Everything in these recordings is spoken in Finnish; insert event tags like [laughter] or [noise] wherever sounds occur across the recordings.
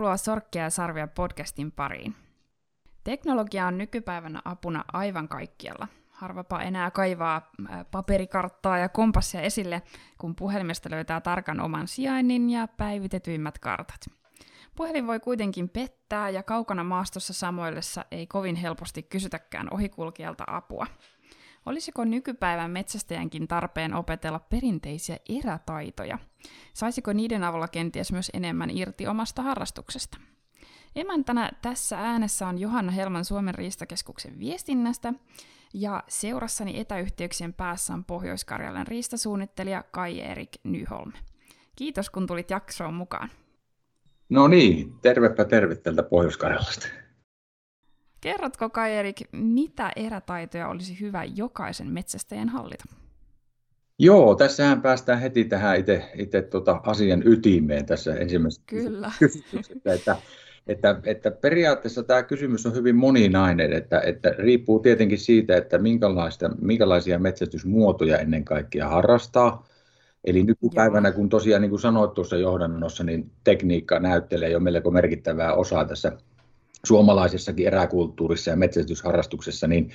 Tervetuloa Sorkkia ja Sarvia podcastin pariin. Teknologia on nykypäivänä apuna aivan kaikkialla. Harvapa enää kaivaa paperikarttaa ja kompassia esille, kun puhelimesta löytää tarkan oman sijainnin ja päivitetyimmät kartat. Puhelin voi kuitenkin pettää ja kaukana maastossa samoillessa ei kovin helposti kysytäkään ohikulkijalta apua. Olisiko nykypäivän metsästäjänkin tarpeen opetella perinteisiä erätaitoja? Saisiko niiden avulla kenties myös enemmän irti omasta harrastuksesta? Emäntänä tässä äänessä on Johanna Helman Suomen riistakeskuksen viestinnästä, ja seurassani etäyhteyksien päässä on Pohjois-Karjalan riistasuunnittelija Kai-Erik Nyholm. Kiitos, kun tulit jaksoon mukaan. No niin, tervepä terve täältä Pohjois-Karjalasta. Kerrotko Kai Erik, mitä erätaitoja olisi hyvä jokaisen metsästäjän hallita? Joo, tässähän päästään heti tähän itse, itse tuota asian ytimeen tässä ensimmäisessä Kyllä. kysymyksessä. Että, että, että periaatteessa tämä kysymys on hyvin moninainen, että, että riippuu tietenkin siitä, että minkälaista, minkälaisia metsästysmuotoja ennen kaikkea harrastaa. Eli nykypäivänä, Joo. kun tosiaan niin kuin sanoit tuossa johdannossa, niin tekniikka näyttelee jo melko merkittävää osaa tässä suomalaisessakin eräkulttuurissa ja metsästysharrastuksessa, niin,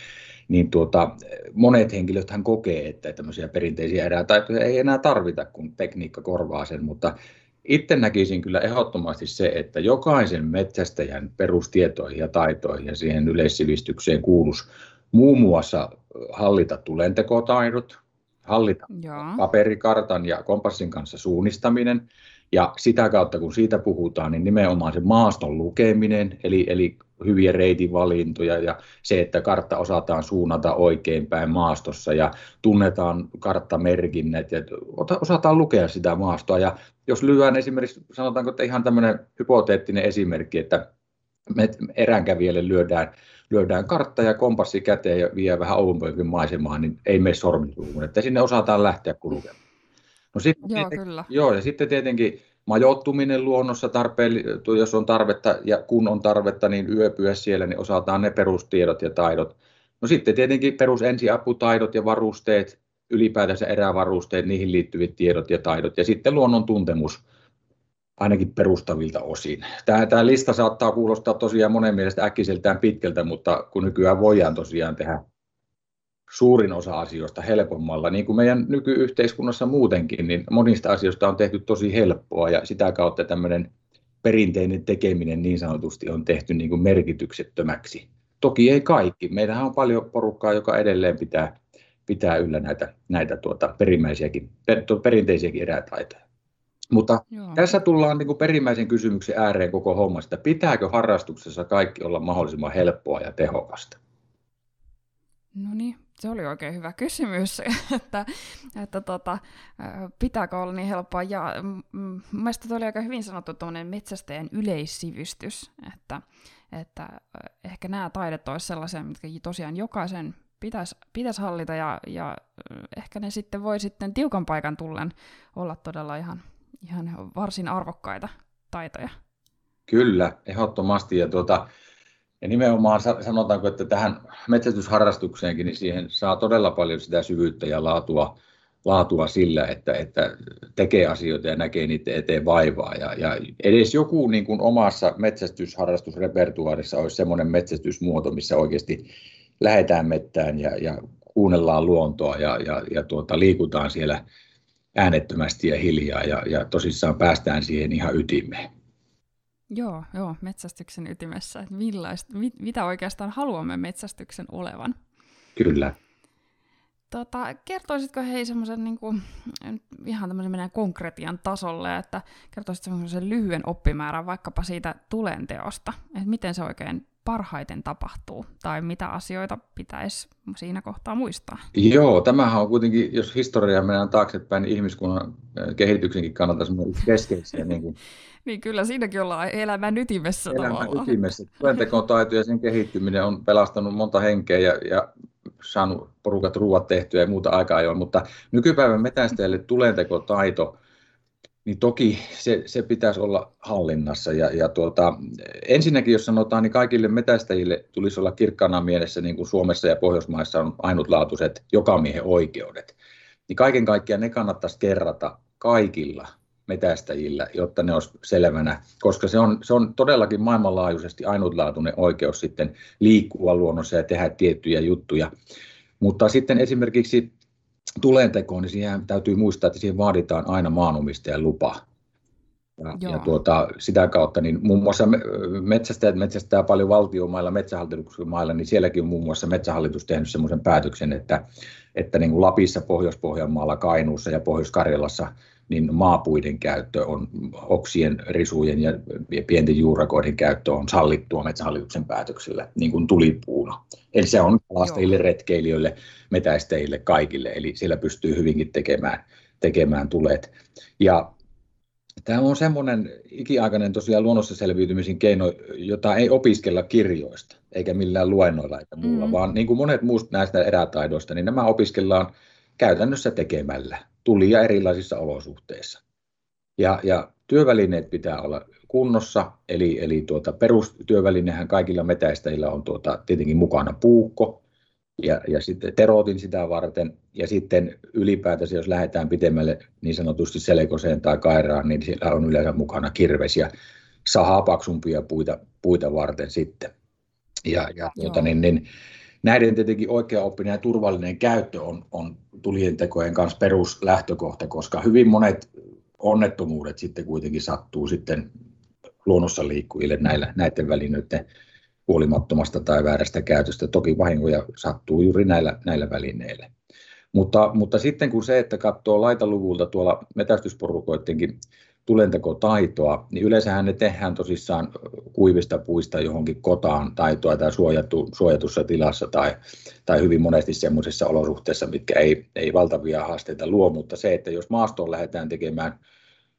niin tuota, monet henkilöt hän kokee, että tämmöisiä perinteisiä erätaitoja ei enää tarvita, kun tekniikka korvaa sen, mutta itse näkisin kyllä ehdottomasti se, että jokaisen metsästäjän perustietoihin ja taitoihin ja siihen yleissivistykseen kuuluisi muun muassa hallita tulentekotaidot, hallita Joo. paperikartan ja kompassin kanssa suunnistaminen, ja sitä kautta, kun siitä puhutaan, niin nimenomaan se maaston lukeminen, eli, eli hyviä reitinvalintoja ja se, että kartta osataan suunnata oikein päin maastossa ja tunnetaan karttamerkinnät ja osataan lukea sitä maastoa. Ja jos lyhyen esimerkiksi, sanotaanko, että ihan tämmöinen hypoteettinen esimerkki, että me eränkävijälle lyödään, lyödään kartta ja kompassi käteen ja vie vähän oulunpöykin maisemaan, niin ei mene sormisuuhun, että sinne osataan lähteä kulkemaan. No sitten, joo, kyllä. Joo, ja sitten tietenkin majoittuminen luonnossa, tarpeen, jos on tarvetta ja kun on tarvetta, niin yöpyä siellä, niin osataan ne perustiedot ja taidot. No sitten tietenkin perus ensiaputaidot ja varusteet, ylipäätänsä erävarusteet, niihin liittyvät tiedot ja taidot. Ja sitten luonnon tuntemus, ainakin perustavilta osin. Tämä, tämä lista saattaa kuulostaa tosiaan monen mielestä äkkiseltään pitkältä, mutta kun nykyään voidaan tosiaan tehdä suurin osa asioista helpommalla, niin kuin meidän nykyyhteiskunnassa muutenkin, niin monista asioista on tehty tosi helppoa ja sitä kautta tämmöinen perinteinen tekeminen niin sanotusti on tehty niin kuin merkityksettömäksi. Toki ei kaikki. Meillähän on paljon porukkaa, joka edelleen pitää, pitää yllä näitä, näitä tuota perimmäisiäkin, per, perinteisiäkin erätaitoja. Mutta Joo. tässä tullaan niin kuin perimmäisen kysymyksen ääreen koko hommasta. Pitääkö harrastuksessa kaikki olla mahdollisimman helppoa ja tehokasta? No niin, se oli oikein hyvä kysymys, [laughs] että, että tota, pitääkö olla niin helppoa. Ja mielestäni oli aika hyvin sanottu tuommoinen metsästäjän yleissivistys, että, että ehkä nämä taidot olisivat sellaisia, mitkä tosiaan jokaisen pitäisi, pitäisi hallita ja, ja ehkä ne sitten voi sitten tiukan paikan tullen olla todella ihan, ihan varsin arvokkaita taitoja. Kyllä, ehdottomasti. Ja tuota, ja nimenomaan sanotaanko, että tähän metsästysharrastukseenkin, niin siihen saa todella paljon sitä syvyyttä ja laatua, laatua sillä, että, että tekee asioita ja näkee niiden eteen vaivaa. Ja, ja edes joku niin kuin omassa metsästysharrastusrepertuaarissa olisi semmoinen metsästysmuoto, missä oikeasti lähdetään mettään ja, ja kuunnellaan luontoa ja, ja, ja tuota, liikutaan siellä äänettömästi ja hiljaa ja, ja tosissaan päästään siihen ihan ytimeen. Joo, joo, metsästyksen ytimessä, että millaista, mit, mitä oikeastaan haluamme metsästyksen olevan. Kyllä. Tota, kertoisitko hei semmoisen niin kuin, ihan tämmöisen menee konkretian tasolle, että kertoisitko semmoisen lyhyen oppimäärän vaikkapa siitä tulenteosta, että miten se oikein parhaiten tapahtuu, tai mitä asioita pitäisi siinä kohtaa muistaa? Joo, tämähän on kuitenkin, jos historiaa mennään taaksepäin, niin ihmiskunnan kehityksenkin kannalta keskeisiä niin kuin [laughs] niin kyllä siinäkin ollaan elämän ytimessä elämän tavallaan. ytimessä. Työntekotaito ja sen kehittyminen on pelastanut monta henkeä ja, ja saanut porukat ruuat tehtyä ja muuta aikaa jo, mutta nykypäivän metästäjälle tulentekotaito, niin toki se, se pitäisi olla hallinnassa. Ja, ja tuota, ensinnäkin, jos sanotaan, niin kaikille metästäjille tulisi olla kirkkaana mielessä, niin kuin Suomessa ja Pohjoismaissa on ainutlaatuiset jokamiehen oikeudet. Niin kaiken kaikkiaan ne kannattaisi kerrata kaikilla metästäjillä, jotta ne olisi selvänä, koska se on, se on todellakin maailmanlaajuisesti ainutlaatuinen oikeus sitten liikkua luonnossa ja tehdä tiettyjä juttuja. Mutta sitten esimerkiksi tulentekoon, niin siihen täytyy muistaa, että siihen vaaditaan aina maanomistajan lupa. Ja, ja tuota, sitä kautta niin muun muassa metsästäjät metsästää paljon valtiomailla, metsähallituksen mailla, niin sielläkin on muun muassa metsähallitus tehnyt sellaisen päätöksen, että, että niin kuin Lapissa, Pohjois-Pohjanmaalla, Kainuussa ja Pohjois-Karjalassa niin maapuiden käyttö on, oksien, risujen ja pienten juurakoiden käyttö on sallittua metsähallituksen päätöksellä niin kuin tulipuuna. Eli se on kalastajille, retkeilijöille, metäistäjille, kaikille, eli siellä pystyy hyvinkin tekemään, tekemään tulet. Ja Tämä on semmoinen ikiaikainen tosiaan luonnossa selviytymisen keino, jota ei opiskella kirjoista, eikä millään luennoilla eikä muulla, mm. vaan niin kuin monet muut näistä erätaidoista, niin nämä opiskellaan käytännössä tekemällä, tulia erilaisissa olosuhteissa. Ja, ja työvälineet pitää olla kunnossa, eli, eli tuota, perustyövälinehän kaikilla metäistäjillä on tuota, tietenkin mukana puukko, ja, ja sitten terotin sitä varten, ja sitten ylipäätänsä, jos lähdetään pitemmälle niin sanotusti selkoseen tai kairaan, niin siellä on yleensä mukana kirves ja sahaa paksumpia puita, puita varten sitten. Ja, ja tuota, niin, niin, näiden tietenkin oikea-oppinen ja turvallinen käyttö on, on tulientekojen kanssa peruslähtökohta, koska hyvin monet onnettomuudet sitten kuitenkin sattuu sitten luonnossa liikkujille näillä, näiden välineiden huolimattomasta tai väärästä käytöstä. Toki vahingoja sattuu juuri näillä, näillä välineillä. Mutta, mutta sitten kun se, että katsoo laitaluvulta tuolla metästysporukoidenkin tulentekotaitoa, niin yleensähän ne tehdään tosissaan kuivista puista johonkin kotaan taitoa tai suojattu, suojatussa tilassa tai, tai hyvin monesti sellaisissa olosuhteissa, mitkä ei, ei valtavia haasteita luo, mutta se, että jos maastoon lähdetään tekemään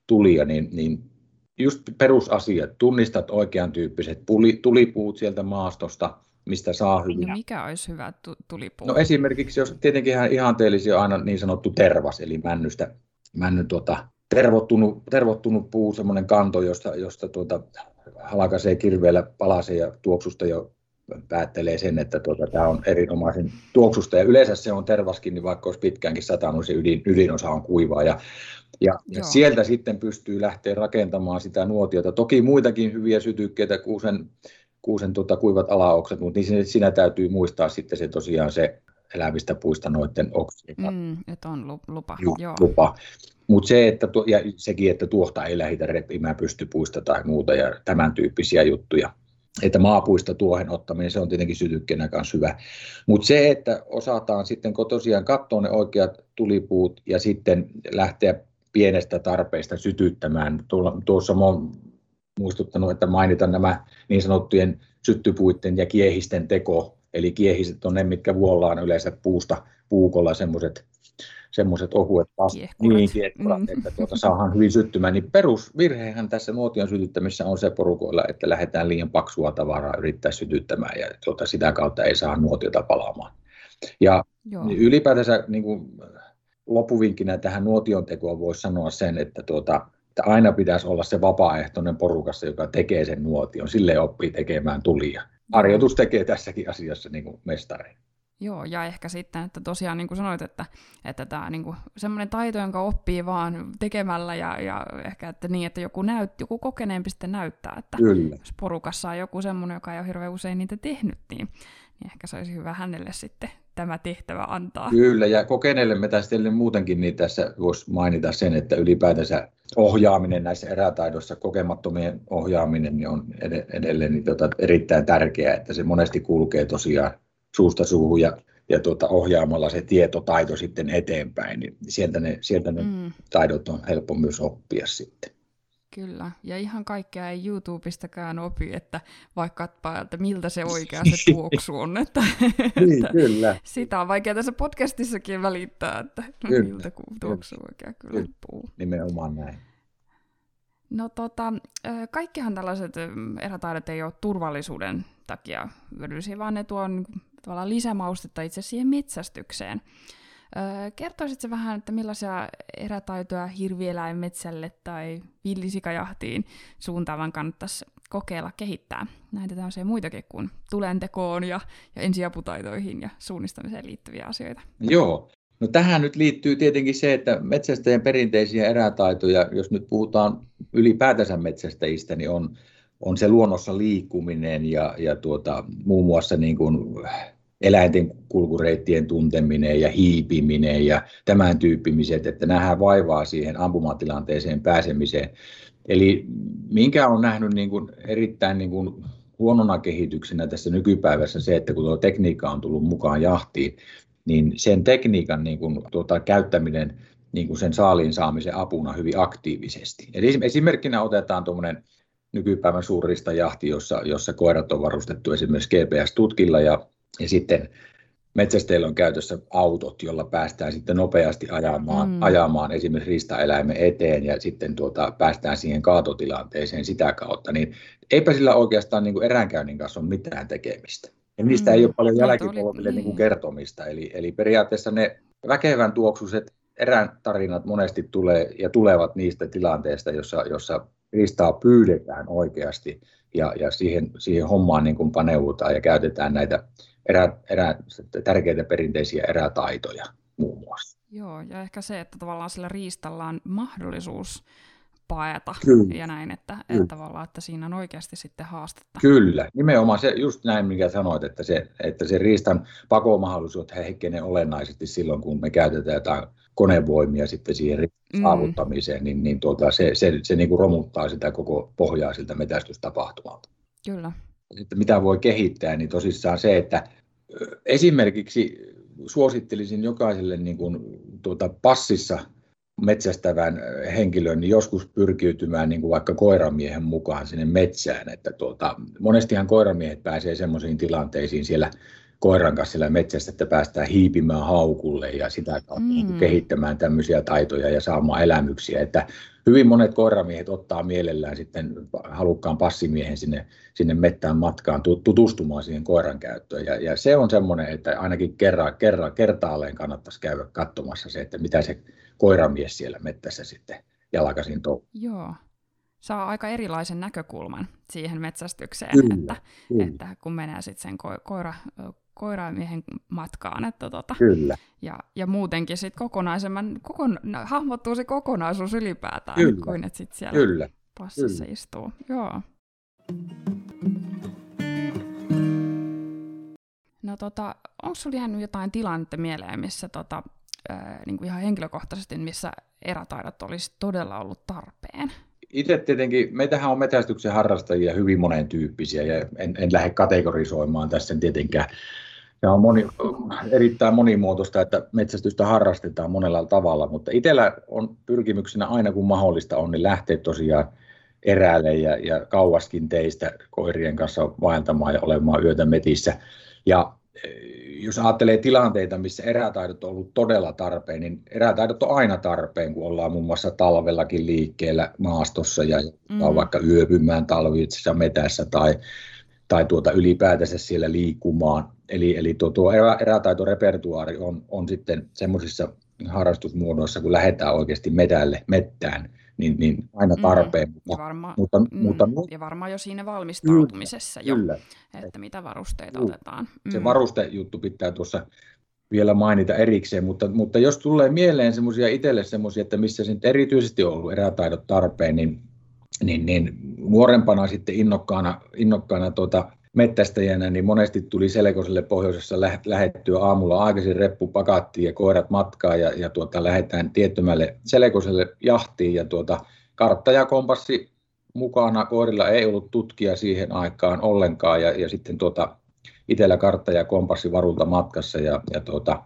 tulia, niin, niin just perusasiat, tunnistat oikean tyyppiset puli, tulipuut sieltä maastosta, mistä saa hyvin. No mikä olisi hyvä tulipuu? No esimerkiksi, jos tietenkin ihan ihanteellisia on aina niin sanottu tervas, eli männystä, männyn tuota, tervottunut, tervottunut puu, semmoinen kanto, josta, josta tuota, halkaisee kirveellä palasee ja tuoksusta jo päättelee sen, että tuota, tämä on erinomaisen tuoksusta. Ja yleensä se on tervaskin, niin vaikka olisi pitkäänkin satanut, se ydin, ydinosa on kuivaa. Ja ja, ja sieltä sitten pystyy lähteä rakentamaan sitä nuotiota. Toki muitakin hyviä sytykkeitä, kuusen, kuusen tota, kuivat alaokset, mutta niin siinä täytyy muistaa sitten se tosiaan se elävistä puista noiden oksien. Mm, että on lupa. Ju, Joo. lupa. Mutta se, että, ja sekin, että tuohta ei lähitä repimään pystypuista tai muuta ja tämän tyyppisiä juttuja. Että maapuista tuohen ottaminen, se on tietenkin sytykkeenä kanssa hyvä. Mutta se, että osataan sitten tosiaan katsoa ne oikeat tulipuut ja sitten lähteä pienestä tarpeesta sytyttämään. Tuossa olen muistuttanut, että mainitan nämä niin sanottujen syttypuitten ja kiehisten teko. Eli kiehiset on ne, mitkä vuollaan yleensä puusta puukolla semmoiset semmoiset ohuet niin, kiekkurat, mm. että tuota, saadaan hyvin syttymään. Niin perusvirhehän tässä nuotion sytyttämisessä on se porukoilla, että lähdetään liian paksua tavaraa yrittää sytyttämään ja tuota, sitä kautta ei saa nuotiota palaamaan. Ja Joo. ylipäätänsä niin kuin, lopuvinkkinä tähän nuotion tekoon voisi sanoa sen, että, tuota, että aina pitäisi olla se vapaaehtoinen porukassa, joka tekee sen nuotion. Sille oppii tekemään tulia. Harjoitus tekee tässäkin asiassa niin kuin mestari. Joo, ja ehkä sitten, että tosiaan niin kuin sanoit, että, että tämä niin kuin, semmoinen taito, jonka oppii vaan tekemällä ja, ja ehkä että niin, että joku, näyt, joku kokeneempi sitten näyttää, että Kyllä. jos porukassa on joku semmoinen, joka ei ole hirveän usein niitä tehnyt, niin, niin ehkä se olisi hyvä hänelle sitten tämä tehtävä antaa. Kyllä, ja kokeneille metästäjille muutenkin niin tässä voisi mainita sen, että ylipäätänsä ohjaaminen näissä erätaidoissa, kokemattomien ohjaaminen niin on edelleen niin tota, erittäin tärkeää, että se monesti kulkee tosiaan suusta suuhun ja, ja tuota, ohjaamalla se tietotaito sitten eteenpäin, niin sieltä ne, sieltä ne mm. taidot on helppo myös oppia sitten. Kyllä, ja ihan kaikkea ei YouTubestakaan opi, että vaikka että miltä se oikea se tuoksu on. Että, [laughs] niin, että kyllä. Sitä on vaikea tässä podcastissakin välittää, että [laughs] kyllä. miltä tuoksu oikea kyllä, kyllä. puu. Nimenomaan näin. No tota, kaikkihan tällaiset erätaidot ei ole turvallisuuden takia hyödyllisiä, vaan ne tuo tavallaan lisämaustetta itse siihen metsästykseen. Kertoisitko vähän, että millaisia erätaitoja hirvieläinmetsälle tai villisikajahtiin suuntaavan kannattaisi kokeilla kehittää? Näitä tämmöisiä muitakin kuin tulentekoon ja, ja ensiaputaitoihin ja suunnistamiseen liittyviä asioita. Joo, No tähän nyt liittyy tietenkin se, että metsästäjän perinteisiä erätaitoja, jos nyt puhutaan ylipäätänsä metsästäjistä, niin on, on se luonnossa liikkuminen ja, ja tuota, muun muassa niin kuin eläinten kulkureittien tunteminen ja hiipiminen ja tämän tyyppimiset, että nähdään vaivaa siihen ampumatilanteeseen pääsemiseen. Eli minkä on nähnyt niin kuin erittäin niin kuin huonona kehityksenä tässä nykypäivässä se, että kun tuo tekniikka on tullut mukaan jahtiin, niin sen tekniikan niin kuin, tuota, käyttäminen niin kuin sen saaliin saamisen apuna hyvin aktiivisesti. Eli esimerkkinä otetaan tuommoinen nykypäivän suurista jahti, jossa, jossa koirat on varustettu esimerkiksi GPS-tutkilla ja, ja sitten metsästeillä on käytössä autot, jolla päästään sitten nopeasti ajamaan, mm. ajamaan esimerkiksi ristaeläimen eteen ja sitten tuota, päästään siihen kaatotilanteeseen sitä kautta, niin eipä sillä oikeastaan niin kuin eräänkäynnin kanssa ole mitään tekemistä. Ja niistä mm. ei ole paljon jälkipolville niin. Niin kertomista. Eli, eli periaatteessa ne väkevän tuoksuiset erään tarinat monesti tulee ja tulevat niistä tilanteista, jossa, jossa riistaa pyydetään oikeasti ja, ja siihen, siihen hommaan niin kuin paneudutaan ja käytetään näitä erä, erä, tärkeitä perinteisiä erätaitoja muun muassa. Joo, ja ehkä se, että tavallaan sillä riistalla on mahdollisuus paeta Kyllä. ja näin, että, Kyllä. että tavallaan, että siinä on oikeasti sitten haastetta. Kyllä, nimenomaan se just näin, mikä sanoit, että se, että se riistan pakomahdollisuus heikkenee olennaisesti silloin, kun me käytetään jotain konevoimia sitten siihen mm. saavuttamiseen, niin, niin tuota, se, se, se, se niin kuin romuttaa sitä koko pohjaa siltä metästystapahtumalta. Kyllä. Sitten mitä voi kehittää, niin tosissaan se, että esimerkiksi suosittelisin jokaiselle niin kuin, tuota, passissa metsästävän henkilön niin joskus pyrkiytymään niin kuin vaikka koiramiehen mukaan sinne metsään. Että tuota, monestihan koiramiehet pääsee sellaisiin tilanteisiin siellä koiran kanssa siellä metsässä, että päästään hiipimään haukulle ja sitä kautta niin mm. kehittämään tämmöisiä taitoja ja saamaan elämyksiä. Että hyvin monet koiramiehet ottaa mielellään sitten halukkaan passimiehen sinne, sinne mettään matkaan tutustumaan siihen koiran käyttöön. Ja, ja se on semmoinen, että ainakin kerran, kerran, kertaalleen kannattaisi käydä katsomassa se, että mitä se koiramies siellä mettässä sitten jalkaisin touhuu. Joo. Saa aika erilaisen näkökulman siihen metsästykseen, kyllä, että, kyllä. että kun menee sitten sen ko- koira, koiramiehen matkaan. Että tota, Kyllä. Ja, ja muutenkin sitten kokonaisemman, kokon, hahmottuu se kokonaisuus ylipäätään, Kyllä. kuin että sitten siellä Kyllä. passissa Kyllä. istuu. Joo. No tota, onko sinulla jäänyt jotain tilannetta mieleen, missä tota, äh, niin kuin ihan henkilökohtaisesti, missä erätaidot olisi todella ollut tarpeen? Itse tietenkin, meitähän on metästyksen harrastajia hyvin monen tyyppisiä ja en, en lähde kategorisoimaan tässä tietenkään ja on moni, erittäin monimuotoista, että metsästystä harrastetaan monella tavalla, mutta itsellä on pyrkimyksenä aina kun mahdollista on, niin lähteä tosiaan eräälle ja, ja kauaskin teistä koirien kanssa vaeltamaan ja olemaan yötä metissä. Ja e, jos ajattelee tilanteita, missä erätaidot on ollut todella tarpeen, niin erätaidot on aina tarpeen, kun ollaan muun muassa talvellakin liikkeellä maastossa ja mm. vaikka yöpymään talvitsessa metässä tai tai tuota ylipäätänsä siellä liikkumaan. Eli, eli tuo, tuo erä, erätaitorepertuaari on, on sitten semmoisissa harrastusmuodoissa, kun lähdetään oikeasti metälle, mettään, niin, niin aina mm, tarpeen. Mm, mutta, ja, varma, mutta, mm, mutta, ja varmaan jo siinä valmistautumisessa kyllä, jo, kyllä. että mitä varusteita kyllä. otetaan. Mm. Se varustejuttu pitää tuossa vielä mainita erikseen, mutta, mutta jos tulee mieleen semmoisia itselle semmoisia, että missä se erityisesti on ollut erätaidot tarpeen, niin niin, niin nuorempana sitten innokkaana, innokkaana tuota, mettästäjänä, niin monesti tuli Selekoselle pohjoisessa lähettyä aamulla aikaisin reppu pakattiin ja koirat matkaa ja, ja tuota, lähdetään tiettömälle Selekoselle jahtiin ja tuota, kartta ja kompassi mukana. Koirilla ei ollut tutkia siihen aikaan ollenkaan ja, ja sitten tuota, itsellä kartta ja kompassi varulta matkassa ja, ja tuota,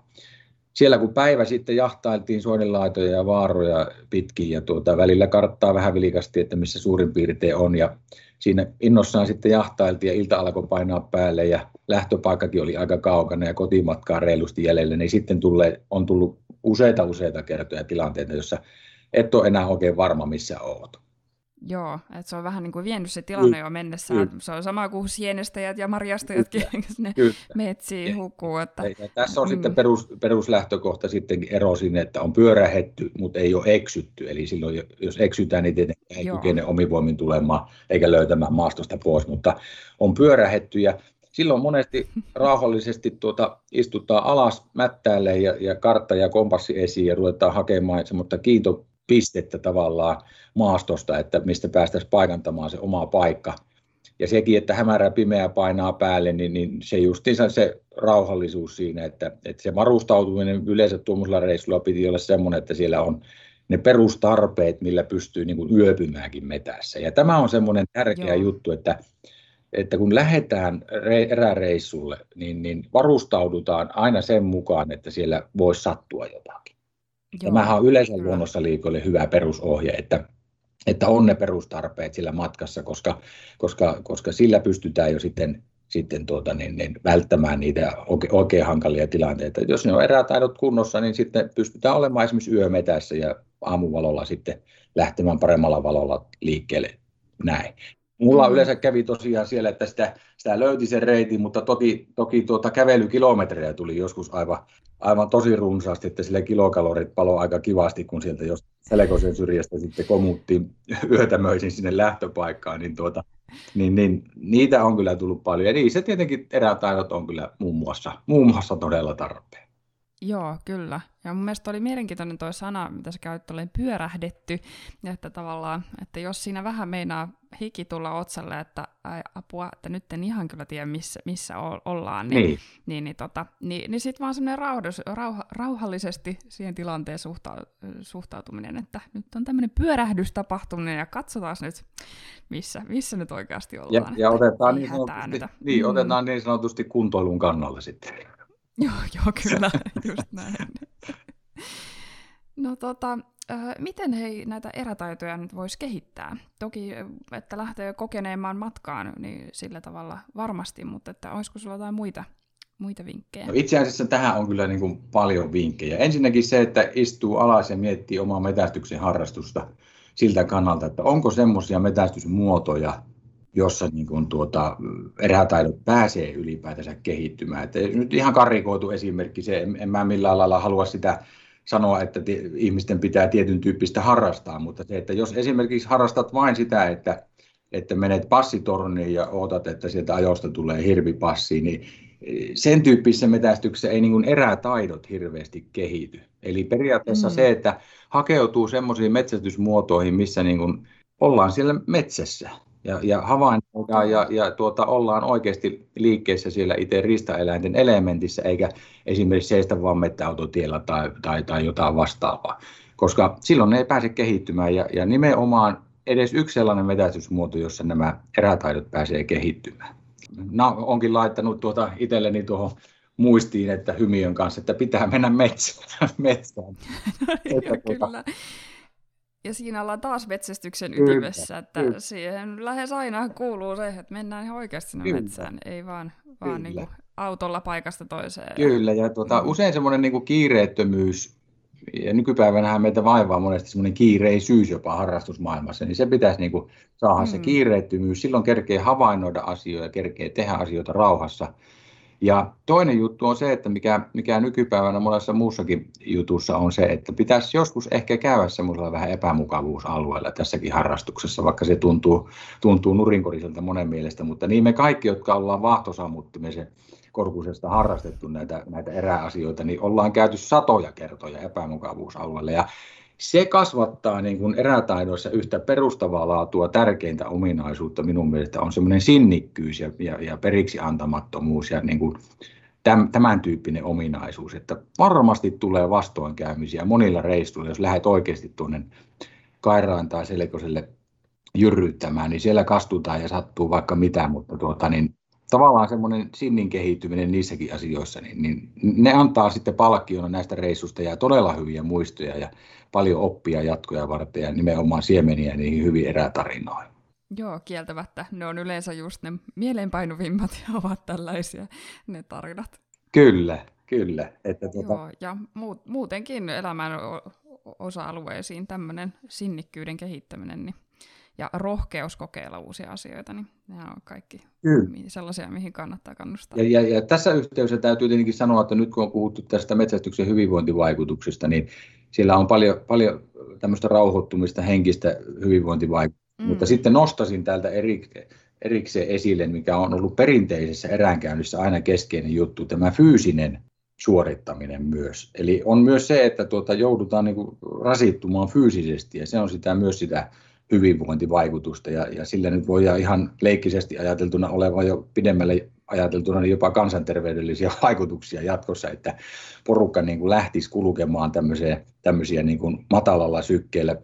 siellä kun päivä sitten jahtailtiin soidenlaitoja ja vaaroja pitkin ja tuota, välillä karttaa vähän vilikasti, että missä suurin piirtein on ja siinä innossaan sitten jahtailtiin ja ilta alkoi painaa päälle ja lähtöpaikkakin oli aika kaukana ja kotimatkaa reilusti jäljellä, niin sitten tulle, on tullut useita useita kertoja tilanteita, jossa et ole enää oikein varma, missä oot. Joo, että se on vähän niin kuin vienyt se tilanne jo mennessään. Kyllä. Se on sama kuin sienestäjät ja marjastajatkin, [laughs] ne metsiin hukkuu. Että... Ja tässä on mm. sitten perus, peruslähtökohta sitten ero sinne, että on pyörähetty, mutta ei ole eksytty. Eli silloin, jos eksytään, niin tietenkin ei Joo. kykene omivoimin tulemaan eikä löytämään maastosta pois, mutta on pyörähetty ja silloin monesti [laughs] rauhallisesti tuota, istuttaa alas mättäälle ja, ja kartta ja kompassi esiin ja ruvetaan hakemaan semmoista kiintopistettä tavallaan maastosta, että mistä päästäisiin paikantamaan se oma paikka. Ja sekin, että hämärä pimeä painaa päälle, niin, niin se justiinsa se rauhallisuus siinä, että, että se varustautuminen yleensä tuommoisella reissulla piti olla semmoinen, että siellä on ne perustarpeet, millä pystyy niin kuin yöpymäänkin metässä. Ja tämä on semmoinen tärkeä Joo. juttu, että, että kun lähdetään eräreissulle, niin, niin varustaudutaan aina sen mukaan, että siellä voisi sattua jotakin. Joo, Tämähän on yleensä kyllä. luonnossa liikoille hyvä perusohje, että, että on ne perustarpeet sillä matkassa, koska, koska, koska sillä pystytään jo sitten, sitten tuota, niin, niin välttämään niitä oikein, oikein hankalia tilanteita. Jos ne on erätaidot kunnossa, niin sitten pystytään olemaan esimerkiksi yömetässä ja aamuvalolla sitten lähtemään paremmalla valolla liikkeelle näin. Mulla mm. yleensä kävi tosiaan siellä, että sitä, sitä löyti sen reitin, mutta toki, toki tuota kävelykilometrejä tuli joskus aivan, aivan tosi runsaasti, että sille kilokalorit palo aika kivasti, kun sieltä jos Selkosen syrjästä sitten komuttiin [laughs] yötämöisin sinne lähtöpaikkaan, niin, tuota, niin, niin, niitä on kyllä tullut paljon. Ja niissä tietenkin erätaidot on kyllä muun muassa, muun muassa todella tarpeen. Joo, kyllä. Ja mun mielestä oli mielenkiintoinen tuo sana, mitä sä käyt, oli pyörähdetty, että tavallaan, että jos siinä vähän meinaa hiki tulla otsalle, että ai, apua, että nyt en ihan kyllä tiedä, missä, missä ollaan, niin, niin. niin, niin, tota, niin, niin sitten vaan semmoinen rauha, rauhallisesti siihen tilanteen suhta, suhtautuminen, että nyt on tämmöinen pyörähdys tapahtuminen ja katsotaan nyt, missä, missä nyt oikeasti ollaan. Ja, ja otetaan, niin sanotusti, niin, mm. otetaan niin sanotusti kuntoilun kannalla sitten. [laughs] Joo, joo kyllä, [laughs] just näin. No tota, miten hei näitä erätaitoja nyt voisi kehittää? Toki, että lähtee kokeneemaan matkaan, niin sillä tavalla varmasti, mutta että olisiko sulla jotain muita, muita vinkkejä? No itse asiassa tähän on kyllä niin kuin paljon vinkkejä. Ensinnäkin se, että istuu alas ja miettii omaa metästyksen harrastusta siltä kannalta, että onko semmoisia metästysmuotoja, jossa niin kuin tuota, erätaidot pääsee ylipäätänsä kehittymään. Että nyt ihan karikoitu esimerkki se, en, en mä millään lailla halua sitä sanoa, että te, ihmisten pitää tietyn tyyppistä harrastaa, mutta se, että jos esimerkiksi harrastat vain sitä, että, että menet passitorniin ja odotat, että sieltä ajosta tulee hirvipassi, niin sen tyyppisessä metästyksessä ei niin kuin erätaidot hirveästi kehity. Eli periaatteessa mm. se, että hakeutuu semmoisiin metsästysmuotoihin, missä niin kuin ollaan siellä metsässä ja, ja havainnoidaan ja, ja tuota, ollaan oikeasti liikkeessä siellä itse ristaeläinten elementissä, eikä esimerkiksi seistä vaan mettäautotiellä tai, tai, tai jotain vastaavaa, koska silloin ne ei pääse kehittymään ja, ja nimenomaan edes yksi sellainen metästysmuoto, jossa nämä erätaidot pääsee kehittymään. No, onkin laittanut tuota itselleni tuohon muistiin, että hymiön kanssa, että pitää mennä metsään. [laughs] metsään. [laughs] No, että, tuota, kyllä. Ja siinä ollaan taas metsästyksen ytimessä, että kyllä. siihen lähes aina kuuluu se, että mennään ihan oikeasti sinne kyllä. metsään, ei vaan, vaan niin kuin autolla paikasta toiseen. Kyllä, ja tuota, mm. usein semmoinen niin kiireettömyys, ja nykypäivänä meitä vaivaa monesti semmoinen kiireisyys jopa harrastusmaailmassa, niin se pitäisi niin kuin saada mm. se kiireettömyys, silloin kerkee havainnoida asioita, kerkee tehdä asioita rauhassa, ja toinen juttu on se, että mikä, mikä nykypäivänä monessa muussakin jutussa on se, että pitäisi joskus ehkä käydä semmoisella vähän epämukavuusalueella tässäkin harrastuksessa, vaikka se tuntuu, tuntuu nurinkoriselta monen mielestä, mutta niin me kaikki, jotka ollaan vahtosammuttimisen korkusesta harrastettu näitä, näitä eräasioita, niin ollaan käyty satoja kertoja epämukavuusalueella. Ja se kasvattaa niin kuin erätaidoissa yhtä perustavaa laatua tärkeintä ominaisuutta minun mielestä on semmoinen sinnikkyys ja, ja, ja periksi antamattomuus ja niin kuin täm, tämän tyyppinen ominaisuus, että varmasti tulee vastoinkäymisiä monilla reissuilla, jos lähdet oikeasti tuonne Kairaan tai Selkoselle jyrryttämään, niin siellä kastutaan ja sattuu vaikka mitä, mutta tuota, niin tavallaan semmoinen sinnin kehittyminen niissäkin asioissa, niin, niin ne antaa sitten palkkiona näistä reissusta ja todella hyviä muistoja ja paljon oppia jatkoja varten ja nimenomaan siemeniä niihin hyvin erätarinoihin. Joo, kieltämättä. Ne on yleensä just ne mieleenpainuvimmat ja ovat tällaisia ne tarinat. Kyllä, kyllä. Että tuota... Joo, ja muutenkin elämän osa-alueisiin tämmöinen sinnikkyyden kehittäminen, niin ja rohkeus kokeilla uusia asioita, niin nämä on kaikki Kyllä. sellaisia, mihin kannattaa kannustaa. Ja, ja, ja tässä yhteydessä täytyy tietenkin sanoa, että nyt kun on puhuttu tästä metsästyksen hyvinvointivaikutuksista, niin siellä on paljon, paljon tämmöistä rauhoittumista, henkistä hyvinvointivaikutusta, mm. mutta sitten nostasin täältä eri, erikseen esille, mikä on ollut perinteisessä eräänkäynnissä aina keskeinen juttu, tämä fyysinen suorittaminen myös. Eli on myös se, että tuota, joudutaan niin kuin rasittumaan fyysisesti ja se on sitä myös sitä hyvinvointivaikutusta ja, ja sillä nyt voi ihan leikkisesti ajateltuna olevan jo pidemmälle ajateltuna niin jopa kansanterveydellisiä [laughs] vaikutuksia jatkossa, että porukka niin kuin lähtisi kulkemaan tämmöisiä, tämmöisiä niin kuin matalalla sykkeellä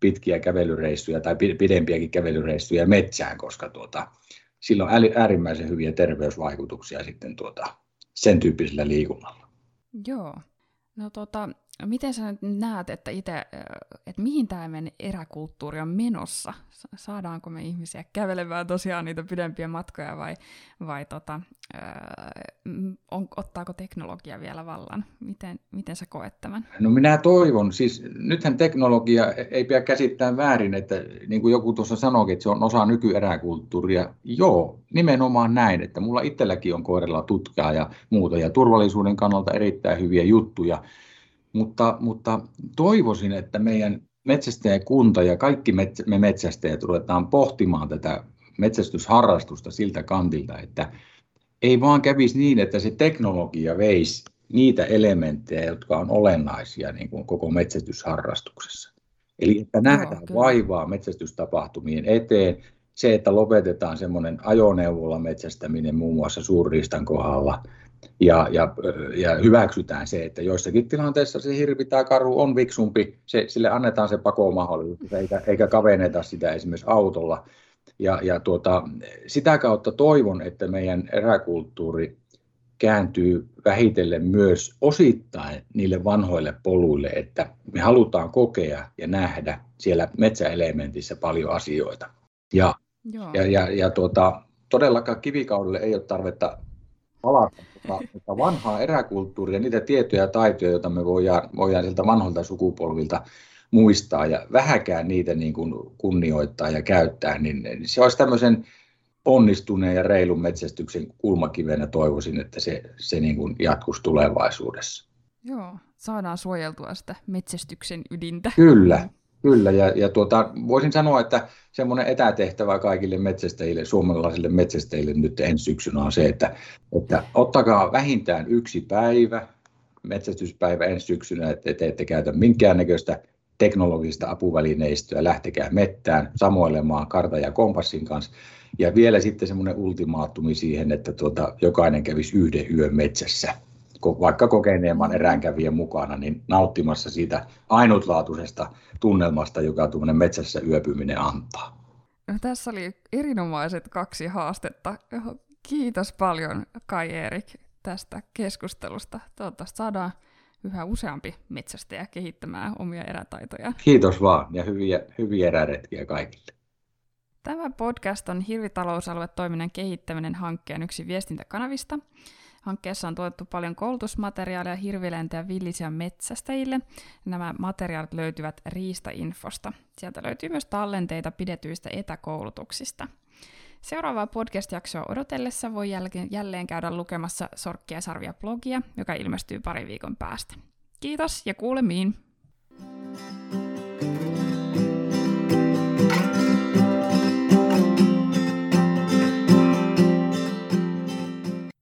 pitkiä kävelyreissuja tai pidempiäkin kävelyreissuja metsään, koska tuota, sillä on äärimmäisen hyviä terveysvaikutuksia sitten tuota, sen tyyppisellä liikunnalla. Joo. No tota, miten sä nyt näet, että itse, että mihin tämä meidän eräkulttuuri on menossa? Saadaanko me ihmisiä kävelemään tosiaan niitä pidempiä matkoja vai, vai tota, on, ottaako teknologia vielä vallan? Miten, miten sä koet tämän? No minä toivon, siis nythän teknologia ei pidä käsittää väärin, että niin kuin joku tuossa sanoi, että se on osa nykyeräkulttuuria. Joo, nimenomaan näin, että mulla itselläkin on koiralla tutkaa ja muuta ja turvallisuuden kannalta erittäin hyviä juttuja mutta, mutta toivoisin, että meidän metsästäjäkunta ja kaikki me metsästäjät ruvetaan pohtimaan tätä metsästysharrastusta siltä kantilta, että ei vaan kävisi niin, että se teknologia veisi niitä elementtejä, jotka on olennaisia niin kuin koko metsästysharrastuksessa. Eli että nähdään Joo, vaivaa metsästystapahtumien eteen, se, että lopetetaan semmoinen ajoneuvolla metsästäminen muun muassa suurriistan kohdalla – ja, ja, ja hyväksytään se, että joissakin tilanteissa se hirvi tai karu on viksumpi, se, sille annetaan se pakomahdollisuus, eikä, eikä kavenneta sitä esimerkiksi autolla. Ja, ja tuota, sitä kautta toivon, että meidän eräkulttuuri kääntyy vähitellen myös osittain niille vanhoille poluille, että me halutaan kokea ja nähdä siellä metsäelementissä paljon asioita. Ja, ja, ja, ja tuota, todellakaan kivikaudelle ei ole tarvetta palata mutta, mutta vanhaa eräkulttuuria, niitä tietoja ja taitoja, joita me voidaan, voidaan sieltä vanhoilta sukupolvilta muistaa ja vähäkään niitä niin kuin kunnioittaa ja käyttää, niin se olisi tämmöisen onnistuneen ja reilun metsästyksen kulmakivenä toivoisin, että se, se niin kuin jatkuisi tulevaisuudessa. Joo, saadaan suojeltua sitä metsästyksen ydintä. Kyllä, Kyllä, ja, ja tuota, voisin sanoa, että semmoinen etätehtävä kaikille metsästäjille, suomalaisille metsästäjille nyt ensi syksynä on se, että, että ottakaa vähintään yksi päivä, metsästyspäivä ensi syksynä, että te ette käytä minkäännäköistä teknologista apuvälineistöä, lähtekää mettään samoilemaan kartan ja kompassin kanssa. Ja vielä sitten semmoinen ultimaattumi siihen, että tuota, jokainen kävisi yhden yön metsässä vaikka kokeneemman eräänkävijän mukana, niin nauttimassa siitä ainutlaatuisesta tunnelmasta, joka tuommoinen metsässä yöpyminen antaa. No, tässä oli erinomaiset kaksi haastetta. Kiitos paljon Kai Erik tästä keskustelusta. Toivottavasti saadaan yhä useampi metsästäjä kehittämään omia erätaitoja. Kiitos vaan ja hyviä, hyviä eräretkiä kaikille. Tämä podcast on Hirvitalousalue toiminnan kehittäminen hankkeen yksi viestintäkanavista. Hankkeessa on tuotettu paljon koulutusmateriaalia hirviläintä ja villisiä metsästäjille. Nämä materiaalit löytyvät Riista-infosta. Sieltä löytyy myös tallenteita pidetyistä etäkoulutuksista. Seuraavaa podcast-jaksoa odotellessa voi jälleen käydä lukemassa Sorkkia sarvia blogia, joka ilmestyy pari viikon päästä. Kiitos ja kuulemiin! thank you